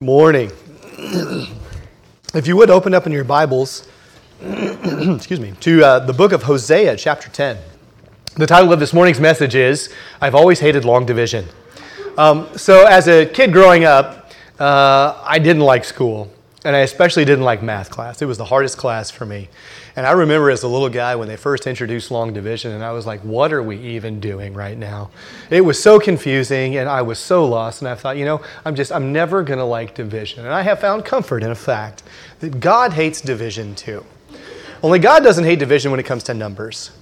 Morning. if you would open up in your Bibles, excuse me, to uh, the book of Hosea, chapter 10. The title of this morning's message is I've Always Hated Long Division. Um, so, as a kid growing up, uh, I didn't like school, and I especially didn't like math class. It was the hardest class for me. And I remember as a little guy when they first introduced long division, and I was like, what are we even doing right now? It was so confusing, and I was so lost. And I thought, you know, I'm just, I'm never going to like division. And I have found comfort in a fact that God hates division too. Only God doesn't hate division when it comes to numbers,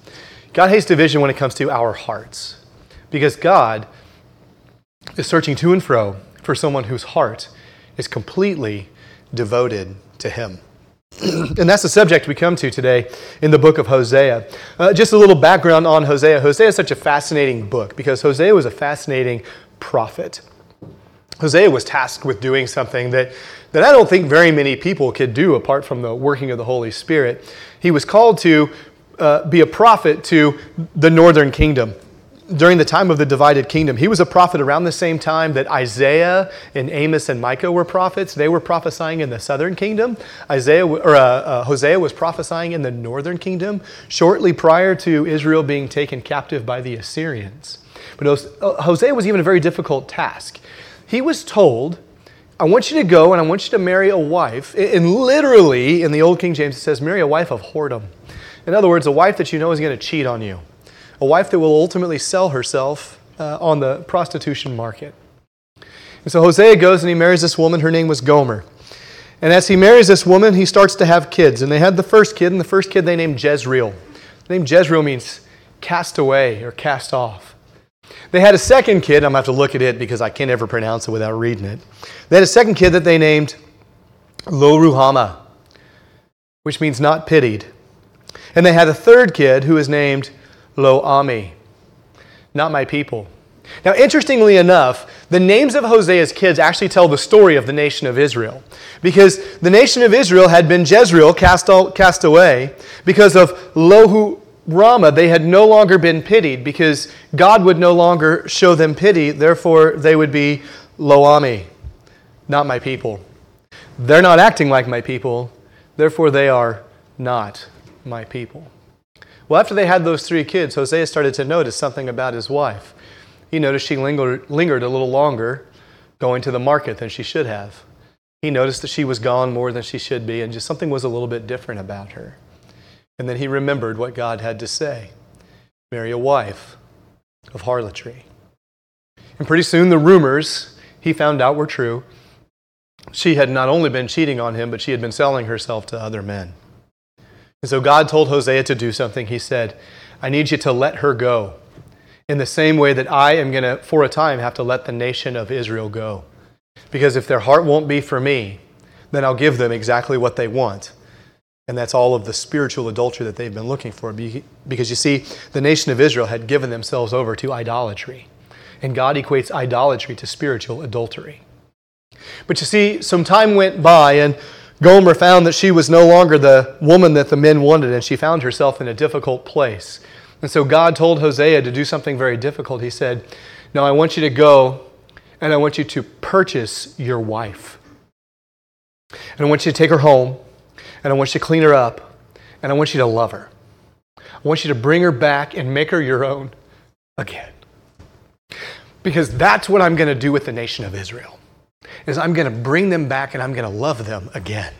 God hates division when it comes to our hearts. Because God is searching to and fro for someone whose heart is completely devoted to Him. and that's the subject we come to today in the book of Hosea. Uh, just a little background on Hosea. Hosea is such a fascinating book because Hosea was a fascinating prophet. Hosea was tasked with doing something that, that I don't think very many people could do apart from the working of the Holy Spirit. He was called to uh, be a prophet to the northern kingdom during the time of the divided kingdom. He was a prophet around the same time that Isaiah and Amos and Micah were prophets. They were prophesying in the southern kingdom. Isaiah or uh, uh, Hosea was prophesying in the northern kingdom shortly prior to Israel being taken captive by the Assyrians. But uh, Hosea was even a very difficult task. He was told, I want you to go and I want you to marry a wife. And literally, in the Old King James, it says, marry a wife of whoredom. In other words, a wife that you know is going to cheat on you a wife that will ultimately sell herself uh, on the prostitution market. And so Hosea goes and he marries this woman. Her name was Gomer. And as he marries this woman, he starts to have kids. And they had the first kid, and the first kid they named Jezreel. The name Jezreel means cast away or cast off. They had a second kid. I'm going to have to look at it because I can't ever pronounce it without reading it. They had a second kid that they named Lo Ruhama, which means not pitied. And they had a third kid who was named Lo Ami, not my people. Now, interestingly enough, the names of Hosea's kids actually tell the story of the nation of Israel. Because the nation of Israel had been Jezreel cast, cast away. Because of Lo Ruhama, they had no longer been pitied because God would no longer show them pity. Therefore, they would be Loami, not my people. They're not acting like my people. Therefore, they are not my people. Well, after they had those three kids, Hosea started to notice something about his wife. He noticed she lingered, lingered a little longer going to the market than she should have. He noticed that she was gone more than she should be, and just something was a little bit different about her. And then he remembered what God had to say marry a wife of harlotry. And pretty soon the rumors he found out were true. She had not only been cheating on him, but she had been selling herself to other men. And so God told Hosea to do something. He said, I need you to let her go in the same way that I am going to, for a time, have to let the nation of Israel go. Because if their heart won't be for me, then I'll give them exactly what they want. And that's all of the spiritual adultery that they've been looking for. Because you see, the nation of Israel had given themselves over to idolatry. And God equates idolatry to spiritual adultery. But you see, some time went by, and Gomer found that she was no longer the woman that the men wanted, and she found herself in a difficult place. And so God told Hosea to do something very difficult. He said, Now I want you to go and I want you to purchase your wife. And I want you to take her home and I want you to clean her up and I want you to love her. I want you to bring her back and make her your own again. Because that's what I'm going to do with the nation of Israel is I'm going to bring them back and I'm going to love them again.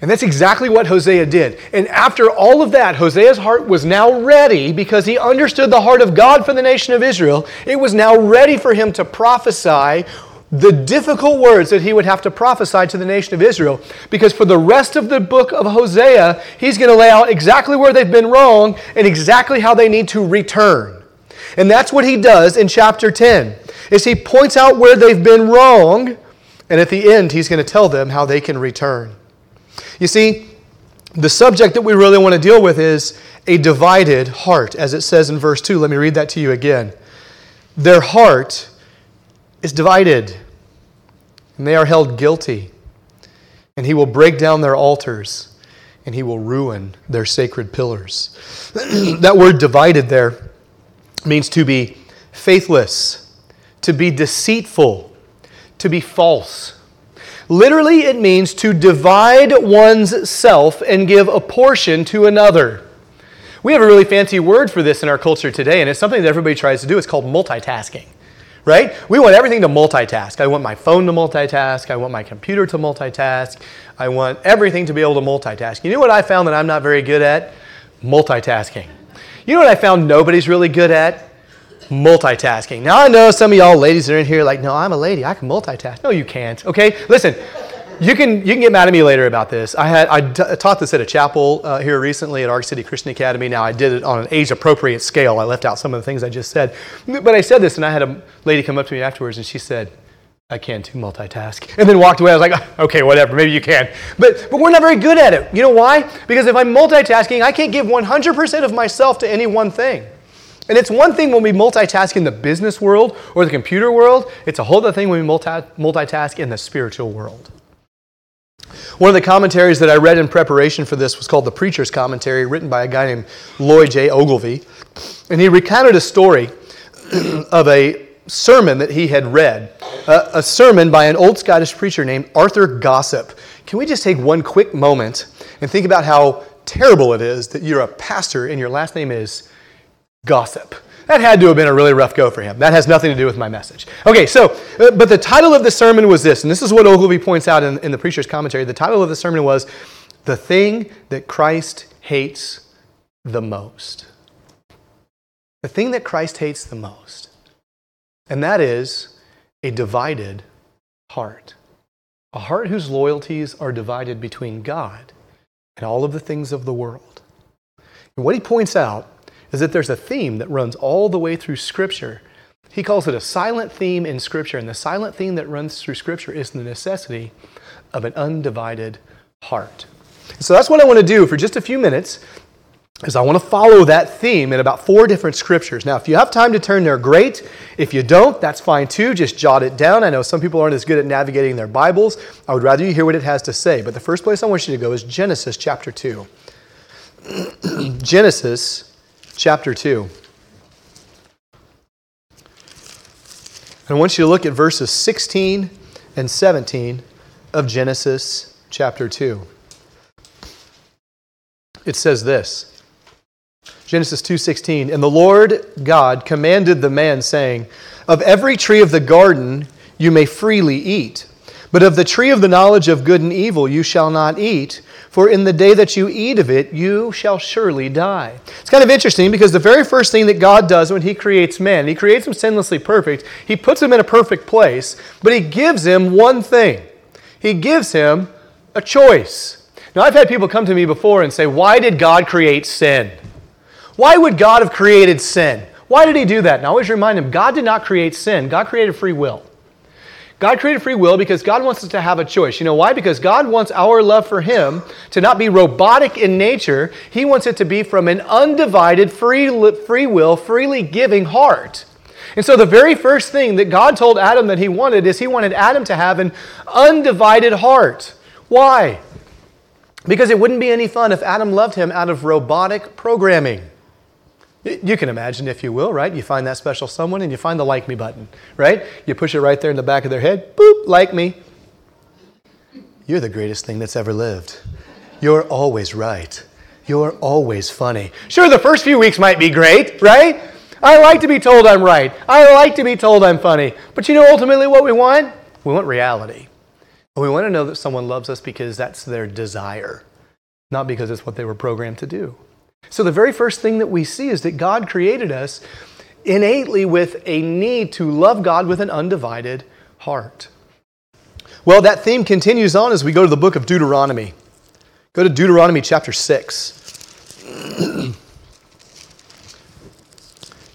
And that's exactly what Hosea did. And after all of that, Hosea's heart was now ready because he understood the heart of God for the nation of Israel. It was now ready for him to prophesy the difficult words that he would have to prophesy to the nation of Israel. Because for the rest of the book of Hosea, he's going to lay out exactly where they've been wrong and exactly how they need to return. And that's what he does in chapter 10 is he points out where they've been wrong, and at the end, he's going to tell them how they can return. You see, the subject that we really want to deal with is a divided heart, as it says in verse 2. Let me read that to you again. Their heart is divided, and they are held guilty. And he will break down their altars, and he will ruin their sacred pillars. that word divided there means to be faithless to be deceitful, to be false. Literally, it means to divide one's self and give a portion to another. We have a really fancy word for this in our culture today, and it's something that everybody tries to do. It's called multitasking, right? We want everything to multitask. I want my phone to multitask. I want my computer to multitask. I want everything to be able to multitask. You know what I found that I'm not very good at? Multitasking. You know what I found nobody's really good at? multitasking. Now, I know some of y'all ladies are in here like, no, I'm a lady. I can multitask. No, you can't. Okay? Listen, you can, you can get mad at me later about this. I, had, I taught this at a chapel uh, here recently at Ark City Christian Academy. Now, I did it on an age appropriate scale. I left out some of the things I just said. But I said this, and I had a lady come up to me afterwards, and she said, I can't do multitask. And then walked away. I was like, ah, okay, whatever, maybe you can. But, but we're not very good at it. You know why? Because if I'm multitasking, I can't give 100% of myself to any one thing. And it's one thing when we multitask in the business world or the computer world, it's a whole other thing when we multi- multitask in the spiritual world. One of the commentaries that I read in preparation for this was called the Preacher's Commentary, written by a guy named Lloyd J. Ogilvie. And he recounted a story of a sermon that he had read, a, a sermon by an old Scottish preacher named Arthur Gossip. Can we just take one quick moment and think about how terrible it is that you're a pastor and your last name is gossip. That had to have been a really rough go for him. That has nothing to do with my message. Okay, so, uh, but the title of the sermon was this, and this is what Ogilvie points out in, in the preacher's commentary. The title of the sermon was The Thing That Christ Hates the Most. The thing that Christ hates the most. And that is a divided heart. A heart whose loyalties are divided between God and all of the things of the world. And what he points out is that there's a theme that runs all the way through Scripture. He calls it a silent theme in Scripture, and the silent theme that runs through Scripture is the necessity of an undivided heart. So that's what I want to do for just a few minutes is I want to follow that theme in about four different scriptures. Now, if you have time to turn there, great. If you don't, that's fine too. Just jot it down. I know some people aren't as good at navigating their Bibles. I would rather you hear what it has to say. But the first place I want you to go is Genesis chapter 2. Genesis chapter 2. And I want you to look at verses 16 and 17 of Genesis chapter 2. It says this. Genesis 2:16 And the Lord God commanded the man saying, Of every tree of the garden you may freely eat, but of the tree of the knowledge of good and evil you shall not eat, for in the day that you eat of it, you shall surely die. It's kind of interesting because the very first thing that God does when He creates man, He creates him sinlessly perfect, He puts him in a perfect place, but He gives him one thing. He gives him a choice. Now, I've had people come to me before and say, Why did God create sin? Why would God have created sin? Why did He do that? And I always remind them God did not create sin, God created free will. God created free will because God wants us to have a choice. You know why? Because God wants our love for Him to not be robotic in nature. He wants it to be from an undivided, free, free will, freely giving heart. And so the very first thing that God told Adam that He wanted is He wanted Adam to have an undivided heart. Why? Because it wouldn't be any fun if Adam loved him out of robotic programming. You can imagine, if you will, right? You find that special someone and you find the like me button, right? You push it right there in the back of their head, boop, like me. You're the greatest thing that's ever lived. You're always right. You're always funny. Sure, the first few weeks might be great, right? I like to be told I'm right. I like to be told I'm funny. But you know ultimately what we want? We want reality. We want to know that someone loves us because that's their desire, not because it's what they were programmed to do. So, the very first thing that we see is that God created us innately with a need to love God with an undivided heart. Well, that theme continues on as we go to the book of Deuteronomy. Go to Deuteronomy chapter 6.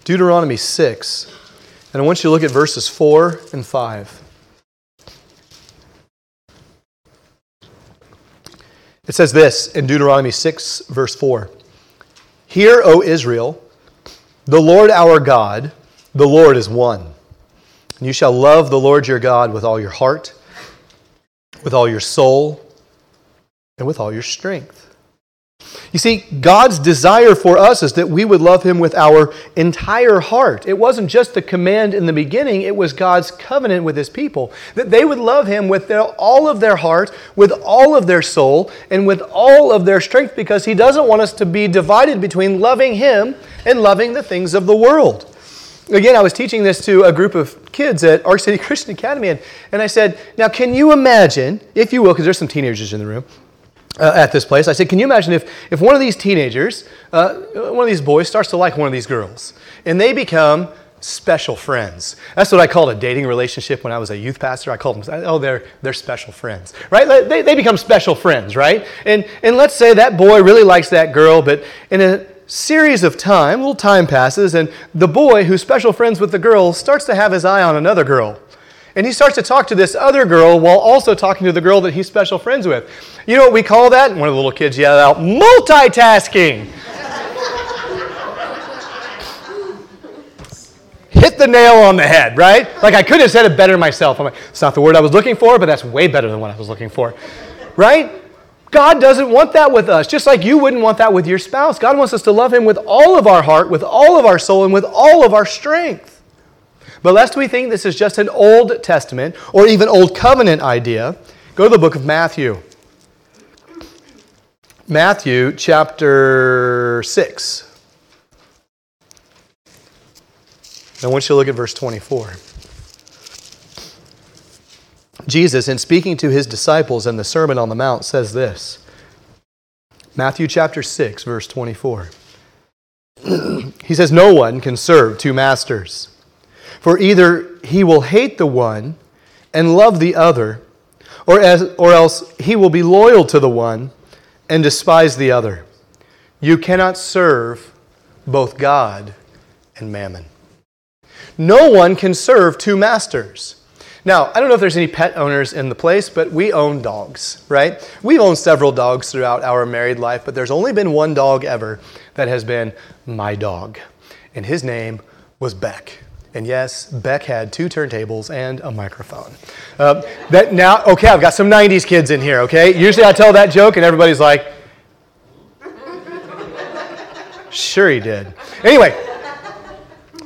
Deuteronomy 6. And I want you to look at verses 4 and 5. It says this in Deuteronomy 6, verse 4. Hear, O Israel, the Lord our God, the Lord is one. And you shall love the Lord your God with all your heart, with all your soul, and with all your strength. You see, God's desire for us is that we would love Him with our entire heart. It wasn't just the command in the beginning, it was God's covenant with His people. That they would love Him with their, all of their heart, with all of their soul, and with all of their strength because He doesn't want us to be divided between loving Him and loving the things of the world. Again, I was teaching this to a group of kids at Ark City Christian Academy, and, and I said, Now, can you imagine, if you will, because there's some teenagers in the room, uh, at this place. I said, Can you imagine if, if one of these teenagers, uh, one of these boys, starts to like one of these girls and they become special friends? That's what I called a dating relationship when I was a youth pastor. I called them, oh, they're, they're special friends, right? They, they become special friends, right? And, and let's say that boy really likes that girl, but in a series of time, little time passes, and the boy who's special friends with the girl starts to have his eye on another girl. And he starts to talk to this other girl while also talking to the girl that he's special friends with. You know what we call that? One of the little kids yelled out, multitasking. Hit the nail on the head, right? Like I could have said it better myself. I'm like, it's not the word I was looking for, but that's way better than what I was looking for. Right? God doesn't want that with us, just like you wouldn't want that with your spouse. God wants us to love Him with all of our heart, with all of our soul, and with all of our strength. But lest we think this is just an Old Testament or even Old Covenant idea, go to the book of Matthew. Matthew chapter 6. I want you to look at verse 24. Jesus, in speaking to his disciples in the Sermon on the Mount, says this Matthew chapter 6, verse 24. he says, No one can serve two masters. For either he will hate the one and love the other, or, as, or else he will be loyal to the one and despise the other. You cannot serve both God and mammon. No one can serve two masters. Now, I don't know if there's any pet owners in the place, but we own dogs, right? We've owned several dogs throughout our married life, but there's only been one dog ever that has been my dog, and his name was Beck. And yes, Beck had two turntables and a microphone. Uh, that now, okay, I've got some 90s kids in here, okay? Usually I tell that joke and everybody's like, sure he did. Anyway,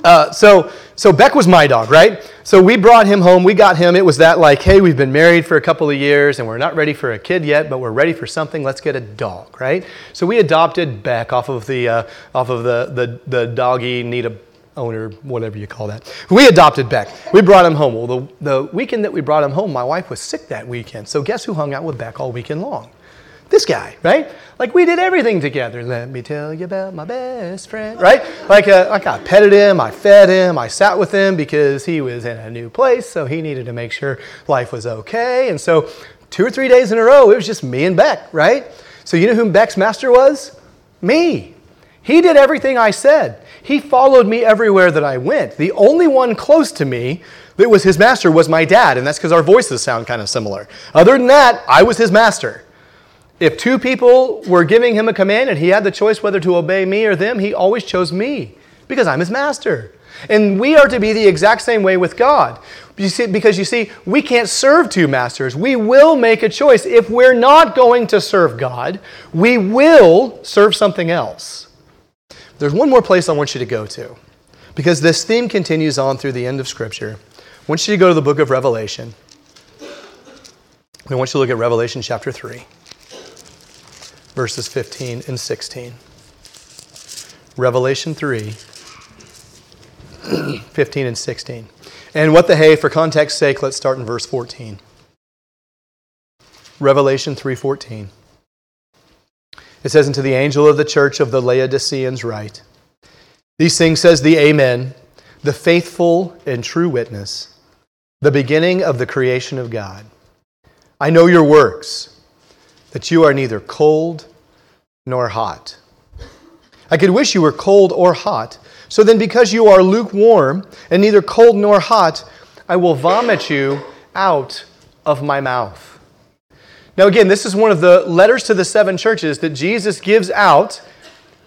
uh, so, so Beck was my dog, right? So we brought him home. We got him. It was that like, hey, we've been married for a couple of years and we're not ready for a kid yet, but we're ready for something. Let's get a dog, right? So we adopted Beck off of the uh, off of the the, the doggy need a owner, whatever you call that. We adopted Beck. We brought him home. Well, the, the weekend that we brought him home, my wife was sick that weekend. So guess who hung out with Beck all weekend long? This guy, right? Like we did everything together. Let me tell you about my best friend, right? Like, uh, like I petted him, I fed him, I sat with him because he was in a new place, so he needed to make sure life was okay. And so, two or three days in a row, it was just me and Beck, right? So you know who Beck's master was? Me. He did everything I said. He followed me everywhere that I went. The only one close to me that was his master was my dad, and that's because our voices sound kind of similar. Other than that, I was his master. If two people were giving him a command and he had the choice whether to obey me or them, he always chose me because I'm his master. And we are to be the exact same way with God. You see, because you see, we can't serve two masters. We will make a choice. If we're not going to serve God, we will serve something else. There's one more place I want you to go to because this theme continues on through the end of Scripture. I want you to go to the book of Revelation. I want you to look at Revelation chapter 3, verses 15 and 16. Revelation 3, 15 and 16. And what the hey, for context's sake, let's start in verse 14. Revelation 3:14. It says, Unto the angel of the church of the Laodiceans write, These things says the Amen, the faithful and true witness, the beginning of the creation of God. I know your works, that you are neither cold nor hot. I could wish you were cold or hot. So then, because you are lukewarm and neither cold nor hot, I will vomit you out of my mouth. Now, again, this is one of the letters to the seven churches that Jesus gives out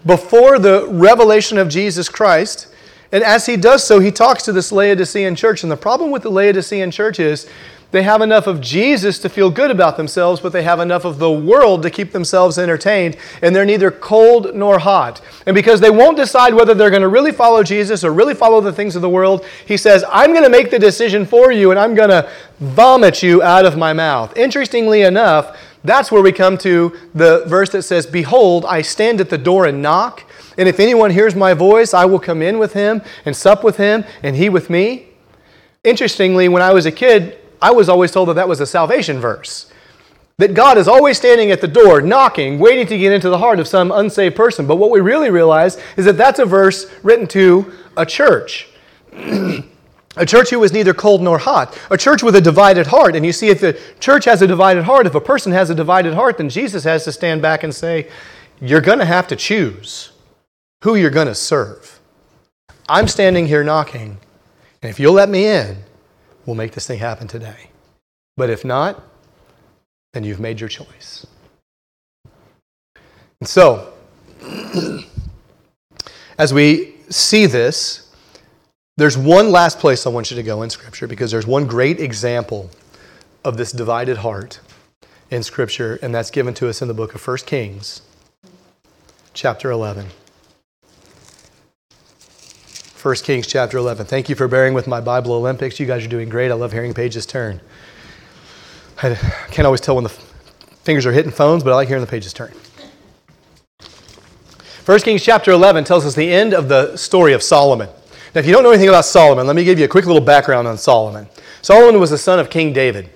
before the revelation of Jesus Christ. And as he does so, he talks to this Laodicean church. And the problem with the Laodicean church is they have enough of Jesus to feel good about themselves, but they have enough of the world to keep themselves entertained, and they're neither cold nor hot. And because they won't decide whether they're going to really follow Jesus or really follow the things of the world, he says, I'm going to make the decision for you, and I'm going to vomit you out of my mouth. Interestingly enough, that's where we come to the verse that says, Behold, I stand at the door and knock, and if anyone hears my voice, I will come in with him and sup with him, and he with me. Interestingly, when I was a kid, I was always told that that was a salvation verse. That God is always standing at the door, knocking, waiting to get into the heart of some unsaved person. But what we really realize is that that's a verse written to a church. a church who is neither cold nor hot. A church with a divided heart. And you see, if the church has a divided heart, if a person has a divided heart, then Jesus has to stand back and say, You're going to have to choose who you're going to serve. I'm standing here knocking, and if you'll let me in, we'll make this thing happen today. But if not, then you've made your choice. And so, as we see this, there's one last place I want you to go in Scripture because there's one great example of this divided heart in Scripture, and that's given to us in the book of 1 Kings, chapter 11. 1 Kings chapter 11. Thank you for bearing with my Bible Olympics. You guys are doing great. I love hearing pages turn. I can't always tell when the fingers are hitting phones, but I like hearing the pages turn. 1 Kings chapter 11 tells us the end of the story of Solomon. Now, if you don't know anything about Solomon, let me give you a quick little background on Solomon. Solomon was the son of King David.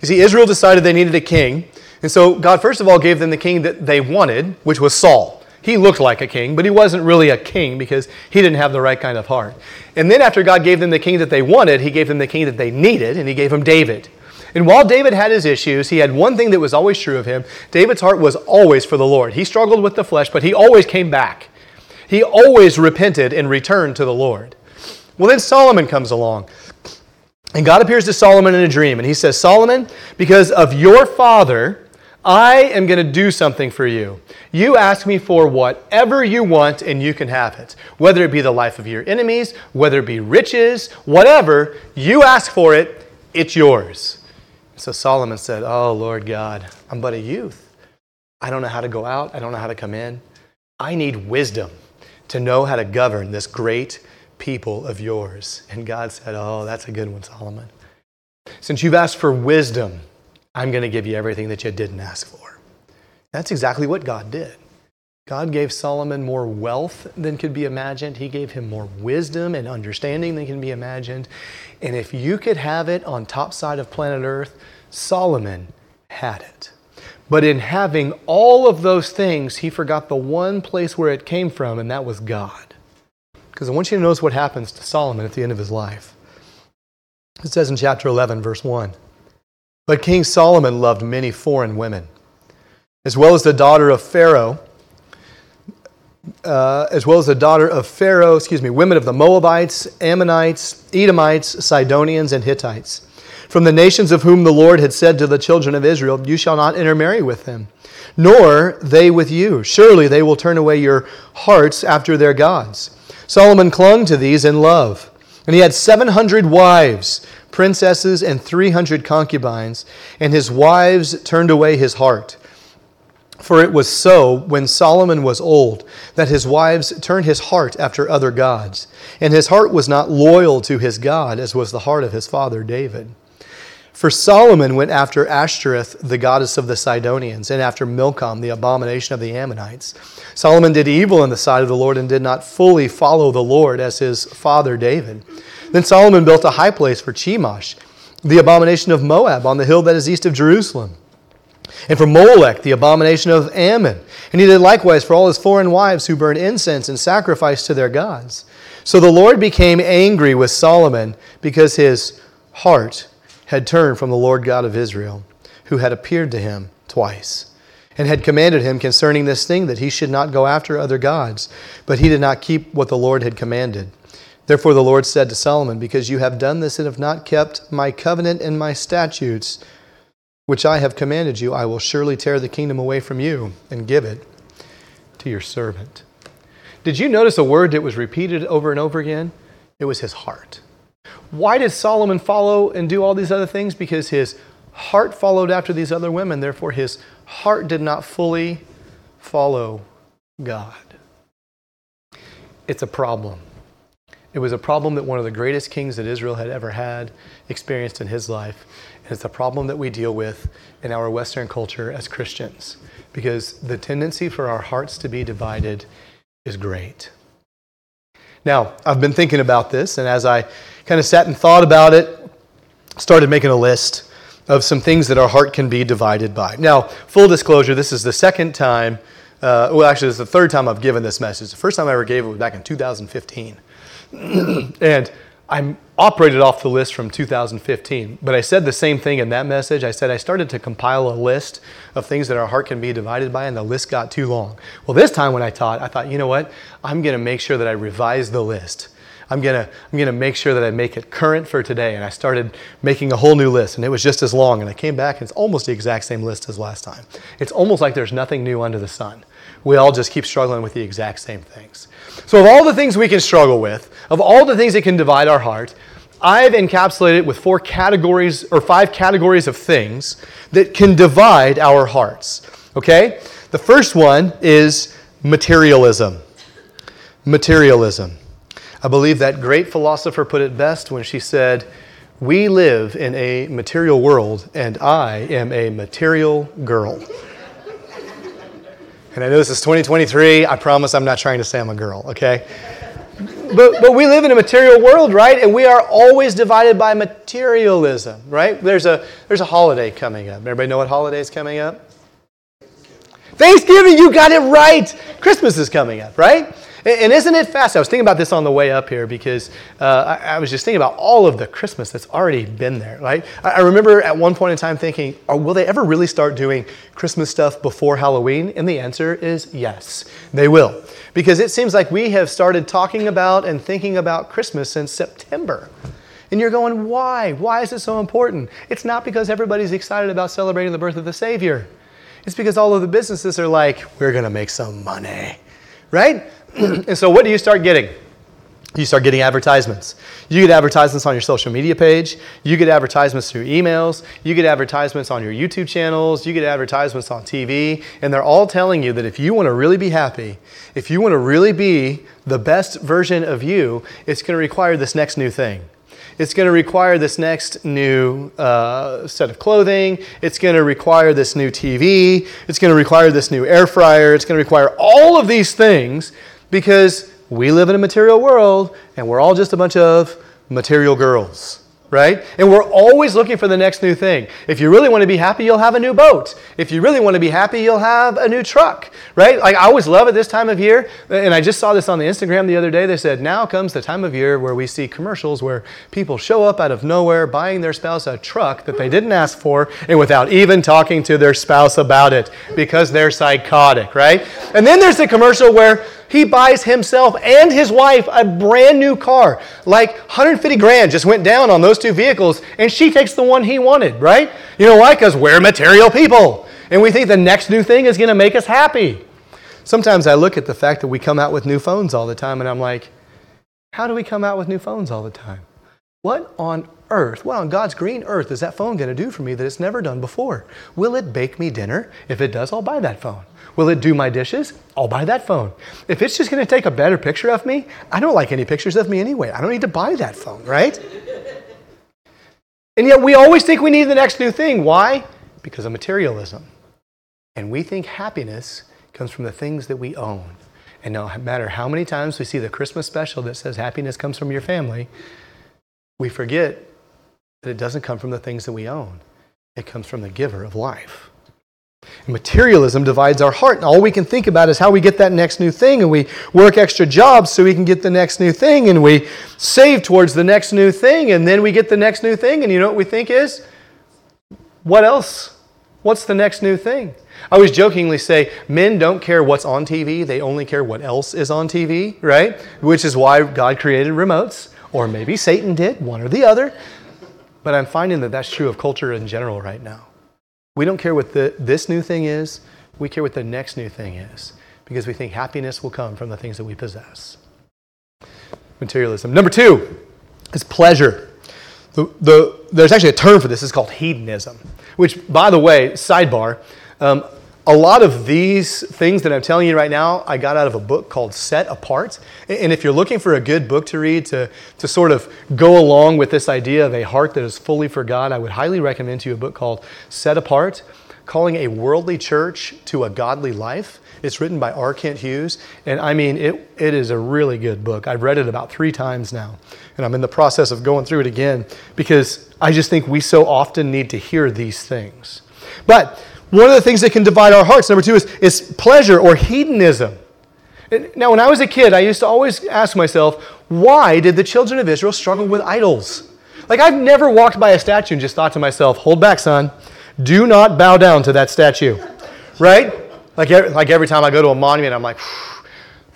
You see, Israel decided they needed a king, and so God, first of all, gave them the king that they wanted, which was Saul. He looked like a king, but he wasn't really a king because he didn't have the right kind of heart. And then, after God gave them the king that they wanted, he gave them the king that they needed, and he gave them David. And while David had his issues, he had one thing that was always true of him David's heart was always for the Lord. He struggled with the flesh, but he always came back. He always repented and returned to the Lord. Well, then Solomon comes along. And God appears to Solomon in a dream, and he says, Solomon, because of your father, I am going to do something for you. You ask me for whatever you want, and you can have it. Whether it be the life of your enemies, whether it be riches, whatever, you ask for it, it's yours. So Solomon said, Oh, Lord God, I'm but a youth. I don't know how to go out, I don't know how to come in. I need wisdom to know how to govern this great people of yours. And God said, Oh, that's a good one, Solomon. Since you've asked for wisdom, I'm going to give you everything that you didn't ask for. That's exactly what God did. God gave Solomon more wealth than could be imagined. He gave him more wisdom and understanding than can be imagined. And if you could have it on top side of planet Earth, Solomon had it. But in having all of those things, he forgot the one place where it came from, and that was God. Because I want you to notice what happens to Solomon at the end of his life. It says in chapter 11, verse 1 but King Solomon loved many foreign women, as well as the daughter of Pharaoh, uh, as well as the daughter of Pharaoh, excuse me, women of the Moabites, Ammonites, Edomites, Sidonians, and Hittites. From the nations of whom the Lord had said to the children of Israel, You shall not intermarry with them, nor they with you. Surely they will turn away your hearts after their gods. Solomon clung to these in love, and he had 700 wives princesses, and 300 concubines, and his wives turned away his heart. For it was so, when Solomon was old, that his wives turned his heart after other gods, and his heart was not loyal to his God, as was the heart of his father David. For Solomon went after Ashtoreth, the goddess of the Sidonians, and after Milcom, the abomination of the Ammonites. Solomon did evil in the sight of the Lord and did not fully follow the Lord as his father David. Then Solomon built a high place for Chemosh, the abomination of Moab, on the hill that is east of Jerusalem. And for Molech, the abomination of Ammon. And he did likewise for all his foreign wives who burned incense and sacrificed to their gods. So the Lord became angry with Solomon because his heart had turned from the Lord God of Israel, who had appeared to him twice, and had commanded him concerning this thing that he should not go after other gods. But he did not keep what the Lord had commanded. Therefore the Lord said to Solomon, Because you have done this and have not kept my covenant and my statutes, which I have commanded you, I will surely tear the kingdom away from you and give it to your servant. Did you notice a word that was repeated over and over again? it was his heart. Why did Solomon follow and do all these other things? Because his heart followed after these other women. Therefore, his heart did not fully follow God. It's a problem. It was a problem that one of the greatest kings that Israel had ever had experienced in his life. And it's a problem that we deal with in our Western culture as Christians because the tendency for our hearts to be divided is great. Now, I've been thinking about this, and as I kind of sat and thought about it, started making a list of some things that our heart can be divided by. Now, full disclosure, this is the second time, uh, well, actually, it's the third time I've given this message. The first time I ever gave it was back in 2015. and I'm operated off the list from 2015, but I said the same thing in that message. I said I started to compile a list of things that our heart can be divided by, and the list got too long. Well, this time when I taught, I thought, you know what? I'm going to make sure that I revise the list. I'm gonna I'm gonna make sure that I make it current for today. And I started making a whole new list, and it was just as long. And I came back, and it's almost the exact same list as last time. It's almost like there's nothing new under the sun. We all just keep struggling with the exact same things. So, of all the things we can struggle with, of all the things that can divide our heart, I've encapsulated it with four categories or five categories of things that can divide our hearts. Okay? The first one is materialism. Materialism. I believe that great philosopher put it best when she said, We live in a material world, and I am a material girl. And I know this is 2023. I promise I'm not trying to say I'm a girl, okay? But, but we live in a material world, right? And we are always divided by materialism, right? There's a, there's a holiday coming up. Everybody know what holiday is coming up? Thanksgiving, you got it right. Christmas is coming up, right? And isn't it fast? I was thinking about this on the way up here because uh, I, was just thinking about all of the Christmas that's already been there, right? I, I remember at one point in time thinking, oh, will they ever really start doing Christmas stuff before Halloween? And the answer is yes, they will. Because it seems like we have started talking about and thinking about Christmas since September. And you're going, why? Why is it so important? It's not because everybody's excited about celebrating the birth of the Savior. It's because all of the businesses are like, we're going to make some money, right? and so, what do you start getting? You start getting advertisements. You get advertisements on your social media page. You get advertisements through emails. You get advertisements on your YouTube channels. You get advertisements on TV. And they're all telling you that if you want to really be happy, if you want to really be the best version of you, it's going to require this next new thing. It's going to require this next new uh, set of clothing. It's going to require this new TV. It's going to require this new air fryer. It's going to require all of these things because we live in a material world and we're all just a bunch of material girls right? And we're always looking for the next new thing. If you really want to be happy, you'll have a new boat. If you really want to be happy, you'll have a new truck, right? Like I always love it this time of year, and I just saw this on the Instagram the other day. They said, now comes the time of year where we see commercials where people show up out of nowhere buying their spouse a truck that they didn't ask for and without even talking to their spouse about it because they're psychotic, right? And then there's the commercial where he buys himself and his wife a brand new car. Like 150 grand just went down on those two vehicles, and she takes the one he wanted, right? You know why? Because we're material people. And we think the next new thing is going to make us happy. Sometimes I look at the fact that we come out with new phones all the time, and I'm like, how do we come out with new phones all the time? What on earth, what on God's green earth is that phone going to do for me that it's never done before? Will it bake me dinner? If it does, I'll buy that phone. Will it do my dishes? I'll buy that phone. If it's just going to take a better picture of me, I don't like any pictures of me anyway. I don't need to buy that phone, right? and yet we always think we need the next new thing. Why? Because of materialism. And we think happiness comes from the things that we own. And no matter how many times we see the Christmas special that says happiness comes from your family, we forget that it doesn't come from the things that we own. It comes from the giver of life. Materialism divides our heart, and all we can think about is how we get that next new thing, and we work extra jobs so we can get the next new thing, and we save towards the next new thing, and then we get the next new thing, and you know what we think is? What else? What's the next new thing? I always jokingly say men don't care what's on TV, they only care what else is on TV, right? Which is why God created remotes, or maybe Satan did, one or the other. But I'm finding that that's true of culture in general right now. We don't care what the, this new thing is, we care what the next new thing is because we think happiness will come from the things that we possess. Materialism. Number two is pleasure. The, the, there's actually a term for this. It's called hedonism, which, by the way, sidebar, um, a lot of these things that I'm telling you right now, I got out of a book called Set Apart. And if you're looking for a good book to read to, to sort of go along with this idea of a heart that is fully for God, I would highly recommend to you a book called Set Apart Calling a Worldly Church to a Godly Life. It's written by R. Kent Hughes. And I mean, it, it is a really good book. I've read it about three times now. And I'm in the process of going through it again because I just think we so often need to hear these things. But one of the things that can divide our hearts, number two, is, is pleasure or hedonism. Now, when I was a kid, I used to always ask myself, why did the children of Israel struggle with idols? Like, I've never walked by a statue and just thought to myself, hold back, son. Do not bow down to that statue. Right? Like, like every time I go to a monument, I'm like,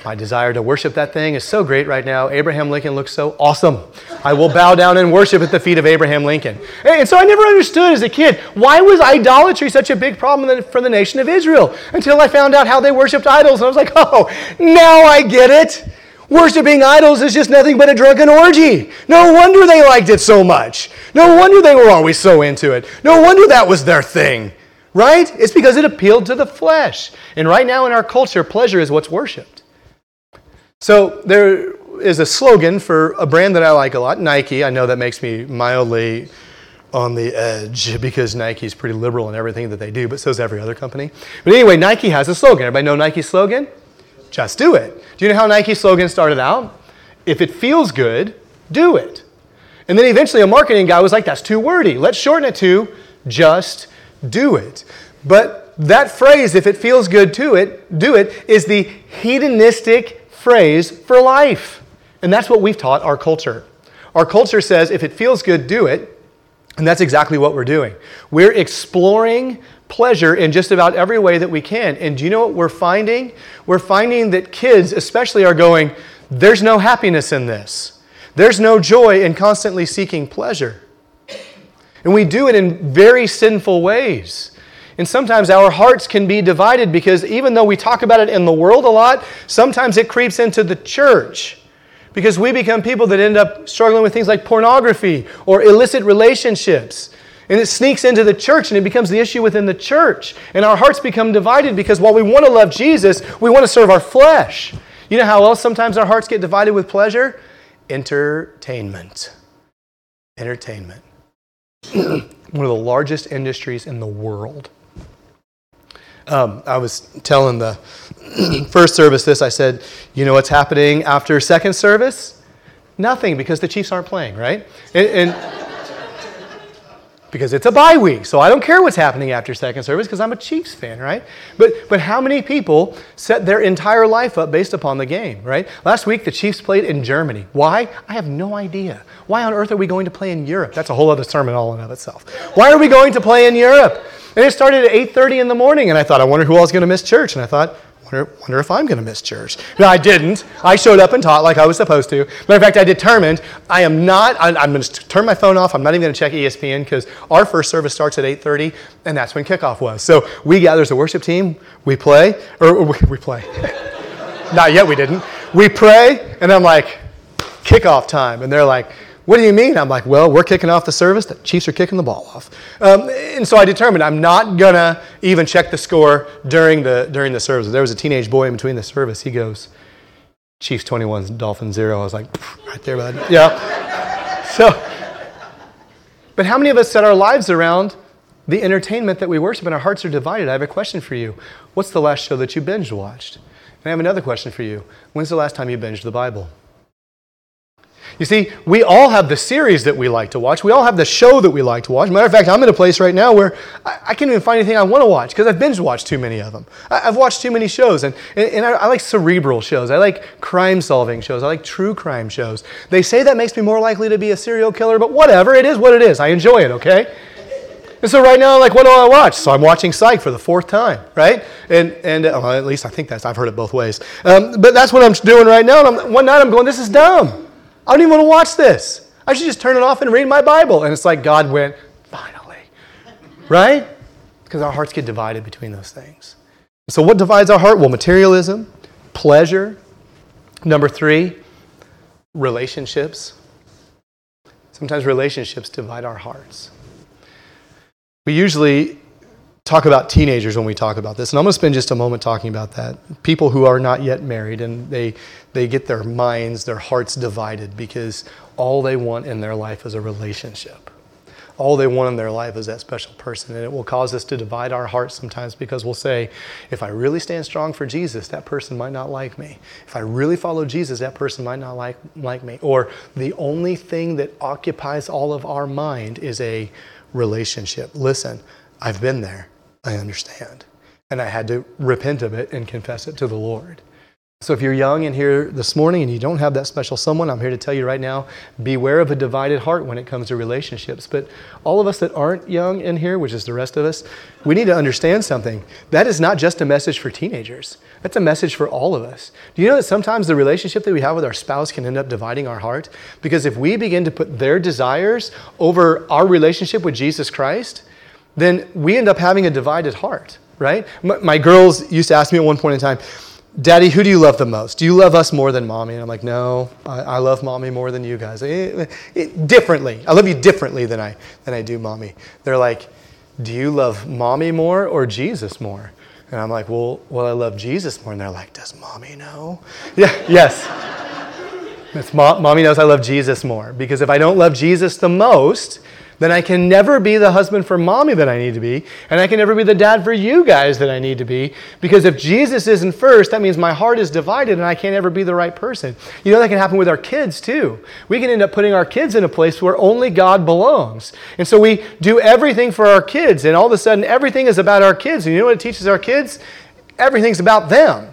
my desire to worship that thing is so great right now. Abraham Lincoln looks so awesome. I will bow down and worship at the feet of Abraham Lincoln. And so I never understood as a kid why was idolatry such a big problem for the nation of Israel until I found out how they worshiped idols. And I was like, oh, now I get it. Worshiping idols is just nothing but a drunken orgy. No wonder they liked it so much. No wonder they were always so into it. No wonder that was their thing. Right? It's because it appealed to the flesh. And right now in our culture, pleasure is what's worshiped. So there is a slogan for a brand that I like a lot, Nike. I know that makes me mildly on the edge because Nike is pretty liberal in everything that they do, but so is every other company. But anyway, Nike has a slogan. Everybody know Nike's slogan? Just do it. Do you know how Nike's slogan started out? If it feels good, do it. And then eventually a marketing guy was like, that's too wordy. Let's shorten it to just do it. But that phrase, if it feels good to it, do it, is the hedonistic phrase for life. And that's what we've taught our culture. Our culture says if it feels good, do it. And that's exactly what we're doing. We're exploring pleasure in just about every way that we can. And do you know what we're finding? We're finding that kids, especially, are going, there's no happiness in this. There's no joy in constantly seeking pleasure. And we do it in very sinful ways. And sometimes our hearts can be divided because even though we talk about it in the world a lot, sometimes it creeps into the church. Because we become people that end up struggling with things like pornography or illicit relationships. And it sneaks into the church and it becomes the issue within the church. And our hearts become divided because while we want to love Jesus, we want to serve our flesh. You know how else sometimes our hearts get divided with pleasure? Entertainment. Entertainment. One of the largest industries in the world. Um, I was telling the first service this. I said, you know what's happening after second service? Nothing, because the Chiefs aren't playing, right? And, and because it's a bye week, so I don't care what's happening after second service because I'm a Chiefs fan, right? But but how many people set their entire life up based upon the game, right? Last week the Chiefs played in Germany. Why? I have no idea. Why on earth are we going to play in Europe? That's a whole other sermon all in of itself. Why are we going to play in Europe? And it started at 8.30 in the morning, and I thought, I wonder who else is going to miss church. And I thought, wonder, wonder if I'm going to miss church. No, I didn't. I showed up and taught like I was supposed to. Matter of fact, I determined I am not, I, am going to turn my phone off. I'm not even going to check ESPN because our first service starts at 8.30, and that's when kickoff was. So we gather as a worship team, we play, or we, we play. not yet, we didn't. We pray, and I'm like, kickoff time. And they're like, what do you mean? I'm like, well, we're kicking off the service. The Chiefs are kicking the ball off. Um, and so I determined I'm not going to even check the score during the, during the service. There was a teenage boy in between the service. He goes, Chiefs 21, Dolphins 0. I was like, right there, bud. Yeah. so, but how many of us set our lives around the entertainment that we worship and our hearts are divided? I have a question for you. What's the last show that you binge watched? And I have another question for you. When's the last time you binged the Bible? You see, we all have the series that we like to watch. We all have the show that we like to watch. Matter of fact, I'm in a place right now where I, I can't even find anything I want to watch because I've binge watched too many of them. I, have watched too many shows, and, and, and I, I, like cerebral shows. I like crime solving shows. I like true crime shows. They say that makes me more likely to be a serial killer, but whatever. It is what it is. I enjoy it, okay? And so right now, like, what do I watch? So I'm watching Psych for the fourth time, right? And and uh, well, at least I think that's I've heard it both ways. Um, but that's what I'm doing right now. And I'm, one night I'm going, this is dumb. I don't even want to watch this. I should just turn it off and read my Bible. And it's like God went, finally. Right? Because our hearts get divided between those things. So, what divides our heart? Well, materialism, pleasure. Number three, relationships. Sometimes relationships divide our hearts. We usually talk about teenagers when we talk about this, and I'm going to spend just a moment talking about that. People who are not yet married and they, they get their minds, their hearts divided because all they want in their life is a relationship all they want in their life is that special person. And it will cause us to divide our hearts sometimes because we'll say, if I really stand strong for Jesus, that person might not like me. If I really follow Jesus, that person might not like, like me. Or the only thing that occupies all of our mind is a relationship. Listen, I've been there. I understand. And I had to repent of it and confess it to the Lord. So if you're young and here this morning and you don't have that special someone, I'm here to tell you right now beware of a divided heart when it comes to relationships. But all of us that aren't young in here, which is the rest of us, we need to understand something. That is not just a message for teenagers, that's a message for all of us. Do you know that sometimes the relationship that we have with our spouse can end up dividing our heart? Because if we begin to put their desires over our relationship with Jesus Christ, then we end up having a divided heart, right? My, my girls used to ask me at one point in time, Daddy, who do you love the most? Do you love us more than mommy? And I'm like, no, I, I love mommy more than you guys. It, it, differently. I love you differently than I, than I do mommy. They're like, do you love mommy more or Jesus more? And I'm like, well, well, I love Jesus more. And they're like, does mommy know? Yeah, yes. It's mommy knows I love Jesus more. Because if I don't love Jesus the most, then I can never be the husband for mommy that I need to be, and I can never be the dad for you guys that I need to be. Because if Jesus isn't first, that means my heart is divided and I can't ever be the right person. You know, that can happen with our kids too. We can end up putting our kids in a place where only God belongs. And so we do everything for our kids, and all of a sudden everything is about our kids. And you know what it teaches our kids? Everything's about them.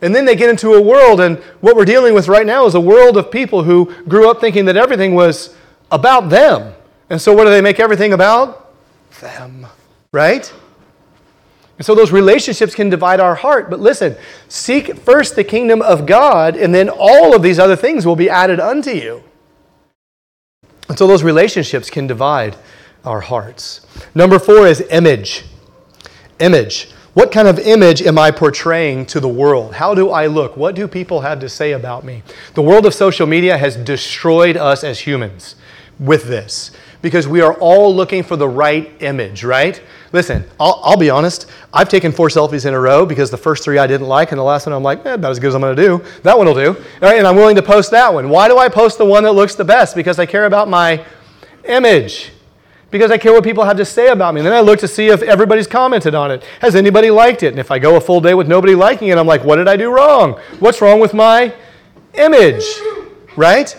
And then they get into a world, and what we're dealing with right now is a world of people who grew up thinking that everything was about them. And so, what do they make everything about? Them, right? And so, those relationships can divide our heart. But listen, seek first the kingdom of God, and then all of these other things will be added unto you. And so, those relationships can divide our hearts. Number four is image. Image. What kind of image am I portraying to the world? How do I look? What do people have to say about me? The world of social media has destroyed us as humans with this because we are all looking for the right image, right? Listen, I'll, I'll, be honest. I've taken four selfies in a row because the first three I didn't like, and the last one I'm like, eh, about as good as I'm going to do. That one will do. All right, and I'm willing to post that one. Why do I post the one that looks the best? Because I care about my image. Because I care what people have to say about me. And then I look to see if everybody's commented on it. Has anybody liked it? And if I go a full day with nobody liking it, I'm like, what did I do wrong? What's wrong with my image? Right?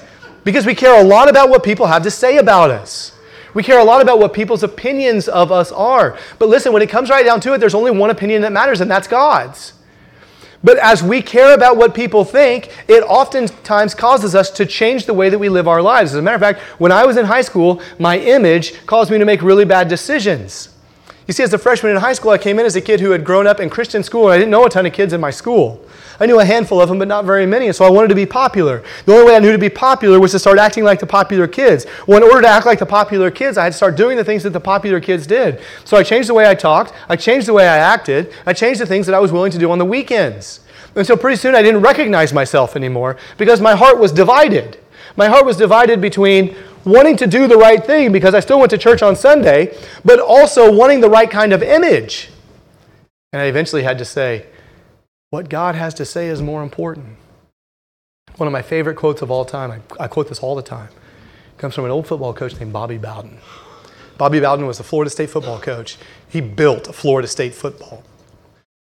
Because we care a lot about what people have to say about us. We care a lot about what people's opinions of us are. But listen, when it comes right down to it, there's only one opinion that matters, and that's God's. But as we care about what people think, it oftentimes causes us to change the way that we live our lives. As a matter of fact, when I was in high school, my image caused me to make really bad decisions. You see, as a freshman in high school, I came in as a kid who had grown up in Christian school, and I didn't know a ton of kids in my school. I knew a handful of them, but not very many, and so I wanted to be popular. The only way I knew to be popular was to start acting like the popular kids. Well, in order to act like the popular kids, I had to start doing the things that the popular kids did. So I changed the way I talked, I changed the way I acted, I changed the things that I was willing to do on the weekends. And so pretty soon I didn't recognize myself anymore because my heart was divided. My heart was divided between wanting to do the right thing because I still went to church on Sunday, but also wanting the right kind of image. And I eventually had to say, what God has to say is more important. One of my favorite quotes of all time, I, I quote this all the time, comes from an old football coach named Bobby Bowden. Bobby Bowden was a Florida State football coach. He built Florida State football.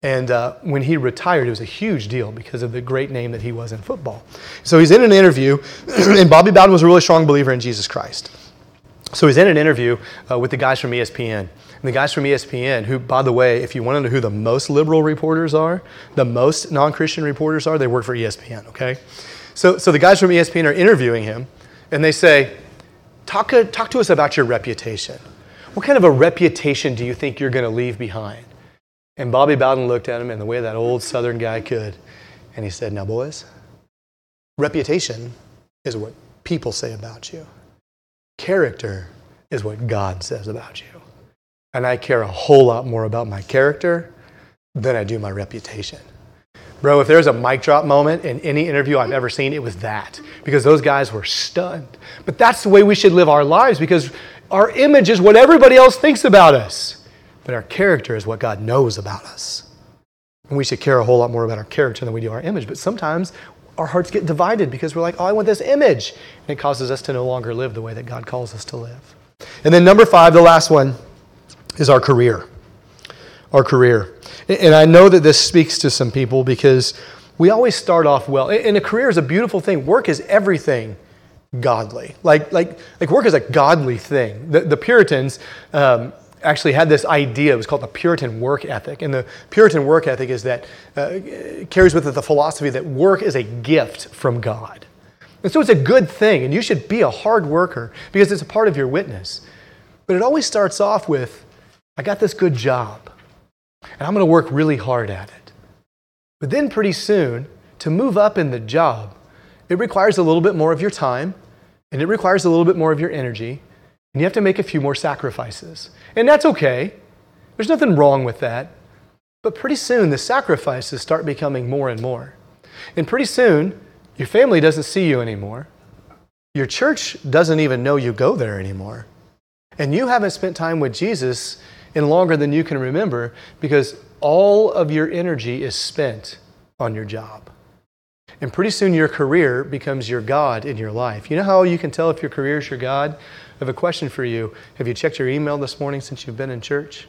And uh, when he retired, it was a huge deal because of the great name that he was in football. So he's in an interview, and Bobby Bowden was a really strong believer in Jesus Christ. So he's in an interview uh, with the guys from ESPN. And the guys from ESPN, who, by the way, if you want to know who the most liberal reporters are, the most non Christian reporters are, they work for ESPN, okay? So, so the guys from ESPN are interviewing him, and they say, talk, talk to us about your reputation. What kind of a reputation do you think you're going to leave behind? And Bobby Bowden looked at him in the way that old Southern guy could. And he said, Now, boys, reputation is what people say about you, character is what God says about you. And I care a whole lot more about my character than I do my reputation. Bro, if there's a mic drop moment in any interview I've ever seen, it was that because those guys were stunned. But that's the way we should live our lives because our image is what everybody else thinks about us, but our character is what God knows about us. And we should care a whole lot more about our character than we do our image. But sometimes our hearts get divided because we're like, oh, I want this image. And it causes us to no longer live the way that God calls us to live. And then, number five, the last one, is our career. Our career. And I know that this speaks to some people because we always start off well. And a career is a beautiful thing. Work is everything godly. Like, like, like work is a godly thing. The, the Puritans um, actually had this idea. It was called the Puritan work ethic. And the Puritan work ethic is that uh, carries with it the philosophy that work is a gift from God. And so it's a good thing, and you should be a hard worker because it's a part of your witness. But it always starts off with, I got this good job, and I'm going to work really hard at it. But then pretty soon, to move up in the job, it requires a little bit more of your time, and it requires a little bit more of your energy, and you have to make a few more sacrifices. And that's okay. There's nothing wrong with that. But pretty soon, the sacrifices start becoming more and more. And pretty soon, your family doesn't see you anymore. Your church doesn't even know you go there anymore. And you haven't spent time with Jesus in longer than you can remember because all of your energy is spent on your job. And pretty soon your career becomes your God in your life. You know how you can tell if your career is your God? I have a question for you. Have you checked your email this morning since you've been in church?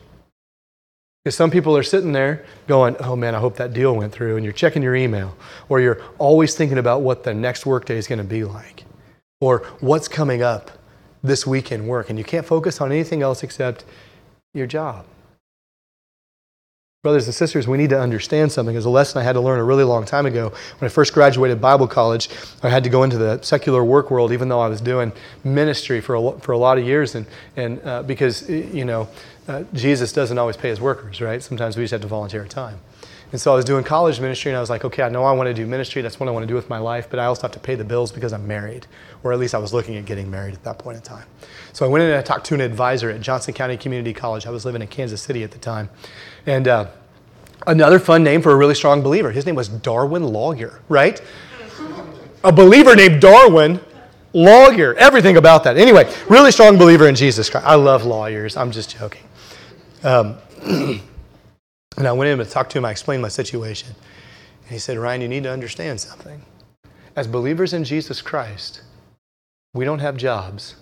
Because some people are sitting there going, oh man, I hope that deal went through, and you're checking your email, or you're always thinking about what the next workday is going to be like, or what's coming up this weekend work, and you can't focus on anything else except your job. Brothers and sisters, we need to understand something. It's a lesson I had to learn a really long time ago. When I first graduated Bible college, I had to go into the secular work world, even though I was doing ministry for a, for a lot of years. And, and uh, because, you know, uh, Jesus doesn't always pay his workers, right? Sometimes we just have to volunteer time. And so I was doing college ministry, and I was like, okay, I know I want to do ministry. That's what I want to do with my life, but I also have to pay the bills because I'm married, or at least I was looking at getting married at that point in time. So I went in and I talked to an advisor at Johnson County Community College. I was living in Kansas City at the time. And uh, another fun name for a really strong believer. His name was Darwin Lawyer, right? A believer named Darwin Lawyer. Everything about that. Anyway, really strong believer in Jesus Christ. I love lawyers. I'm just joking. Um, and I went in and talked to him. I explained my situation. And he said, Ryan, you need to understand something. As believers in Jesus Christ, we don't have jobs,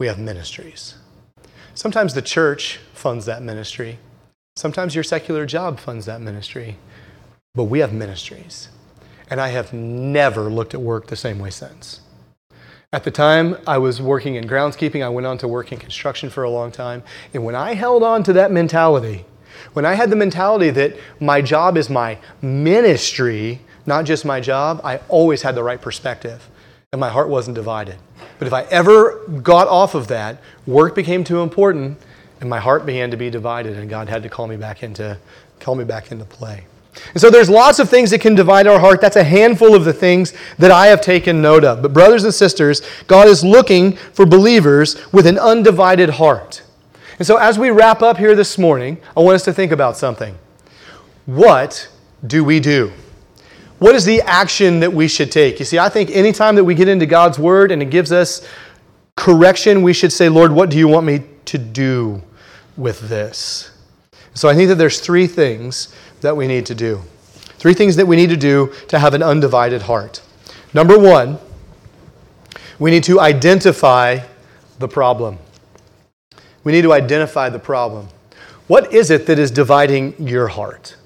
we have ministries. Sometimes the church funds that ministry. Sometimes your secular job funds that ministry, but we have ministries. And I have never looked at work the same way since. At the time, I was working in groundskeeping. I went on to work in construction for a long time. And when I held on to that mentality, when I had the mentality that my job is my ministry, not just my job, I always had the right perspective and my heart wasn't divided. But if I ever got off of that, work became too important and my heart began to be divided and God had to call me back into call me back into play. And so there's lots of things that can divide our heart. That's a handful of the things that I have taken note of. But brothers and sisters, God is looking for believers with an undivided heart. And so as we wrap up here this morning, I want us to think about something. What do we do? What is the action that we should take? You see, I think anytime that we get into God's word and it gives us correction, we should say, Lord, what do you want me to do with this? So I think that there's three things that we need to do. Three things that we need to do to have an undivided heart. Number one, we need to identify the problem. We need to identify the problem. What is it that is dividing your heart?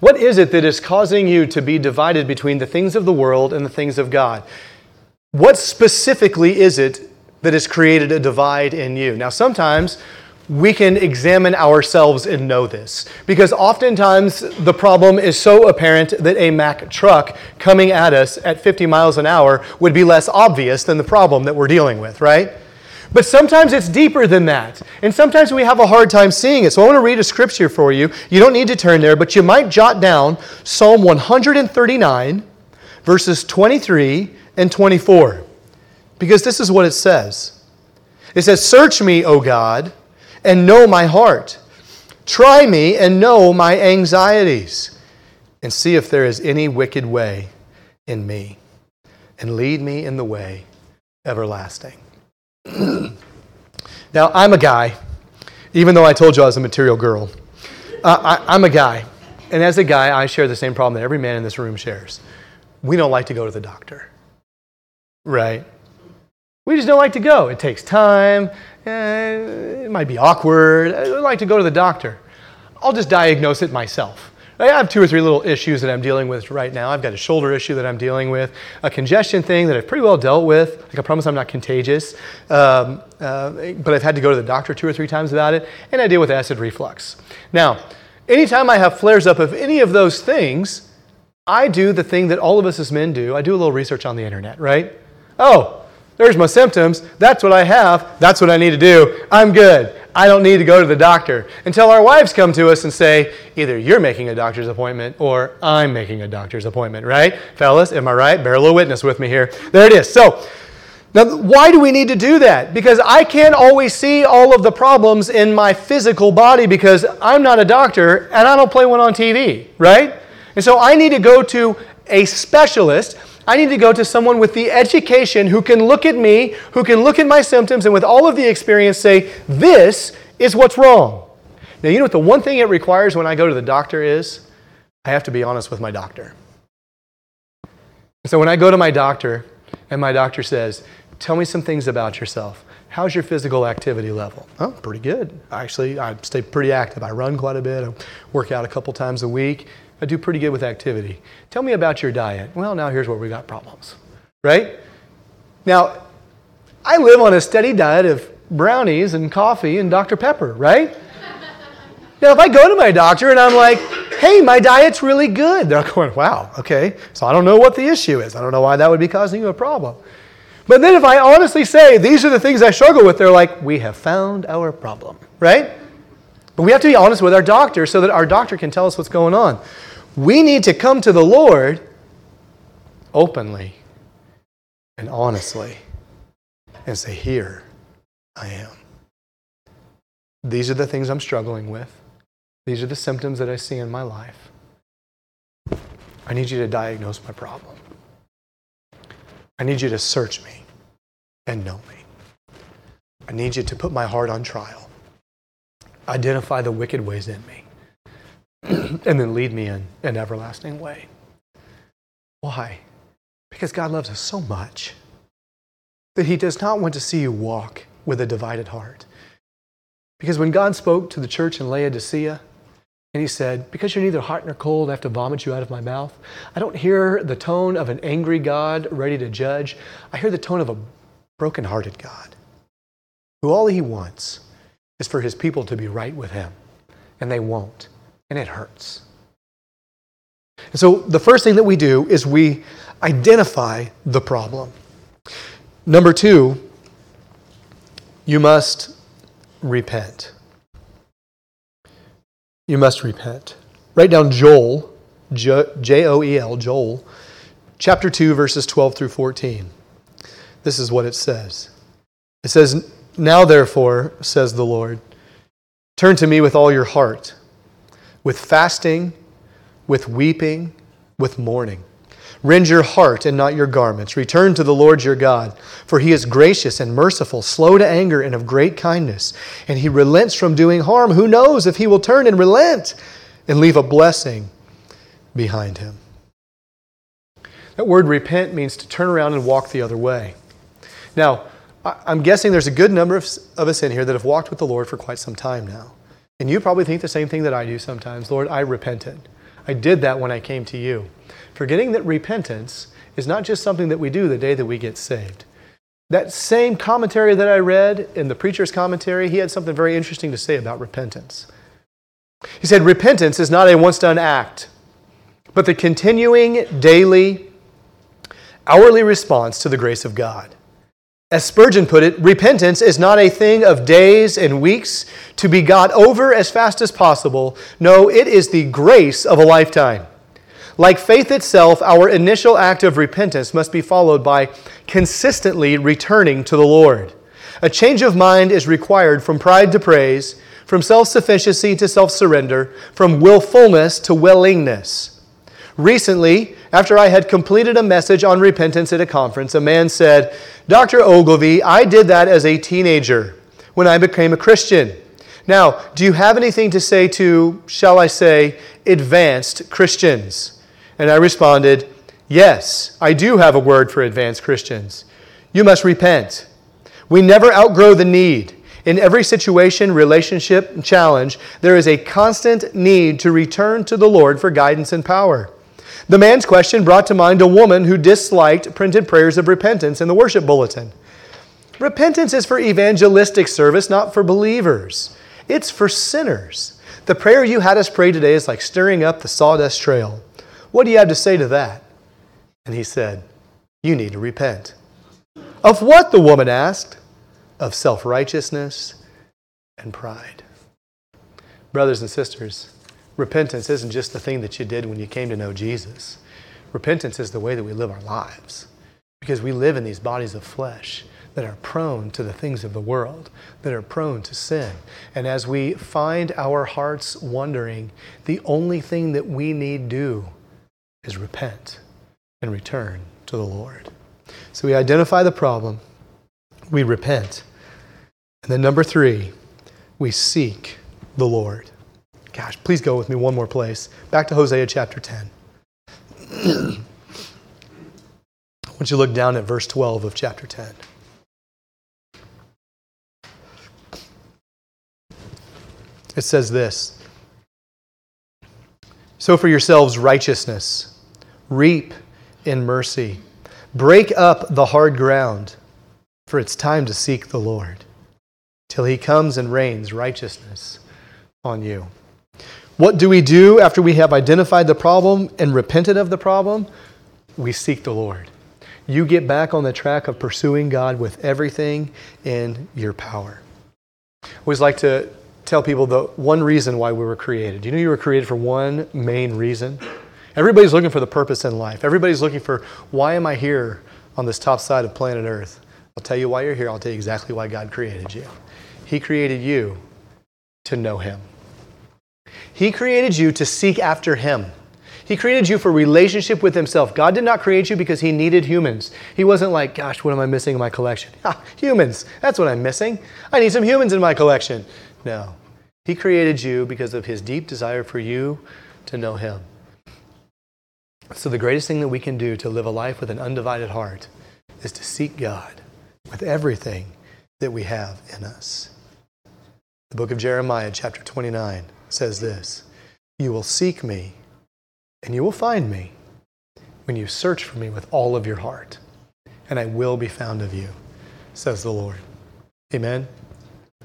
What is it that is causing you to be divided between the things of the world and the things of God? What specifically is it that has created a divide in you. Now, sometimes we can examine ourselves and know this because oftentimes the problem is so apparent that a Mack truck coming at us at 50 miles an hour would be less obvious than the problem that we're dealing with, right? But sometimes it's deeper than that. And sometimes we have a hard time seeing it. So I want to read a scripture for you. You don't need to turn there, but you might jot down Psalm 139, verses 23 and 24. Because this is what it says it says, Search me, O God, and know my heart. Try me and know my anxieties, and see if there is any wicked way in me, and lead me in the way everlasting. now, I'm a guy, even though I told you I was a material girl. Uh, I, I'm a guy, and as a guy, I share the same problem that every man in this room shares. We don't like to go to the doctor, right? We just don't like to go. It takes time. Eh, it might be awkward. I don't like to go to the doctor. I'll just diagnose it myself. I have two or three little issues that I'm dealing with right now. I've got a shoulder issue that I'm dealing with, a congestion thing that I've pretty well dealt with. Like I promise I'm not contagious, um, uh, but I've had to go to the doctor two or three times about it, and I deal with acid reflux. Now, anytime I have flares up of any of those things, I do the thing that all of us as men do. I do a little research on the internet, right? Oh, there's my symptoms. That's what I have. That's what I need to do. I'm good. I don't need to go to the doctor. Until our wives come to us and say, either you're making a doctor's appointment or I'm making a doctor's appointment, right? Fellas, am I right? Bear a little witness with me here. There it is. So, now, why do we need to do that? Because I can't always see all of the problems in my physical body because I'm not a doctor and I don't play one on TV, right? And so I need to go to a specialist I need to go to someone with the education who can look at me, who can look at my symptoms, and with all of the experience say, This is what's wrong. Now, you know what the one thing it requires when I go to the doctor is? I have to be honest with my doctor. So when I go to my doctor and my doctor says, Tell me some things about yourself. How's your physical activity level? Oh, pretty good. Actually, I stay pretty active. I run quite a bit. I work out a couple times a week. I do pretty good with activity. Tell me about your diet. Well, now here's where we got problems, right? Now, I live on a steady diet of brownies and coffee and Dr. Pepper, right? now, if I go to my doctor and I'm like, hey, my diet's really good, they're going, wow, okay. So I don't know what the issue is. I don't know why that would be causing you a problem. But then if I honestly say, these are the things I struggle with, they're like, we have found our problem, right? But we have to be honest with our doctor so that our doctor can tell us what's going on. We need to come to the Lord openly and honestly and say, Here I am. These are the things I'm struggling with. These are the symptoms that I see in my life. I need you to diagnose my problem. I need you to search me and know me. I need you to put my heart on trial. Identify the wicked ways in me and then lead me in an everlasting way. Why? Because God loves us so much that He does not want to see you walk with a divided heart. Because when God spoke to the church in Laodicea, and he said, Because you're neither hot nor cold, I have to vomit you out of my mouth. I don't hear the tone of an angry God ready to judge. I hear the tone of a broken-hearted God who all he wants is for his people to be right with him. And they won't and it hurts. And so the first thing that we do is we identify the problem. Number two, you must repent. You must repent. Write down Joel, J O E L, Joel, chapter 2, verses 12 through 14. This is what it says. It says, Now therefore, says the Lord, turn to me with all your heart with fasting, with weeping, with mourning. Rend your heart and not your garments. Return to the Lord your God, for he is gracious and merciful, slow to anger, and of great kindness. And he relents from doing harm. Who knows if he will turn and relent and leave a blessing behind him? That word repent means to turn around and walk the other way. Now, I'm guessing there's a good number of, us in here that have walked with the Lord for quite some time now. And you probably think the same thing that I do sometimes. Lord, I repented. I did that when I came to you. Forgetting that repentance is not just something that we do the day that we get saved. That same commentary that I read in the preacher's commentary, he had something very interesting to say about repentance. He said, Repentance is not a once done act, but the continuing, daily, hourly response to the grace of God. As Spurgeon put it, repentance is not a thing of days and weeks to be got over as fast as possible. No, it is the grace of a lifetime. Like faith itself, our initial act of repentance must be followed by consistently returning to the Lord. A change of mind is required from pride to praise, from self sufficiency to self surrender, from willfulness to willingness. Recently, after I had completed a message on repentance at a conference, a man said, Dr. Ogilvie, I did that as a teenager when I became a Christian. Now, do you have anything to say to, shall I say, advanced Christians? And I responded, Yes, I do have a word for advanced Christians. You must repent. We never outgrow the need. In every situation, relationship, challenge, there is a constant need to return to the Lord for guidance and power. The man's question brought to mind a woman who disliked printed prayers of repentance in the worship bulletin. Repentance is for evangelistic service, not for believers. It's for sinners. The prayer you had us pray today is like stirring up the sawdust trail. What do you have to say to that? And he said, You need to repent. Of what? the woman asked. Of self righteousness and pride. Brothers and sisters, repentance isn't just the thing that you did when you came to know Jesus. Repentance is the way that we live our lives because we live in these bodies of flesh that are prone to the things of the world, that are prone to sin. And as we find our hearts wondering, the only thing that we need do is repent and return to the Lord. So we identify the problem, we repent. And then number three, we seek the Lord. Gosh, please go with me one more place. Back to Hosea chapter 10. I want you to look down at verse 12 of chapter 10. It says this Sow for yourselves righteousness, reap in mercy, break up the hard ground, for it's time to seek the Lord till he comes and rains righteousness on you. What do we do after we have identified the problem and repented of the problem? We seek the Lord. You get back on the track of pursuing God with everything in your power. I always like to tell people the one reason why we were created. You know, you were created for one main reason. Everybody's looking for the purpose in life. Everybody's looking for why am I here on this top side of planet Earth? I'll tell you why you're here. I'll tell you exactly why God created you. He created you to know Him. He created you to seek after Him. He created you for relationship with Himself. God did not create you because He needed humans. He wasn't like, gosh, what am I missing in my collection? Humans. That's what I'm missing. I need some humans in my collection. No. He created you because of His deep desire for you to know Him. So, the greatest thing that we can do to live a life with an undivided heart is to seek God with everything that we have in us. The book of Jeremiah, chapter 29, says this You will seek me, and you will find me when you search for me with all of your heart, and I will be found of you, says the Lord. Amen.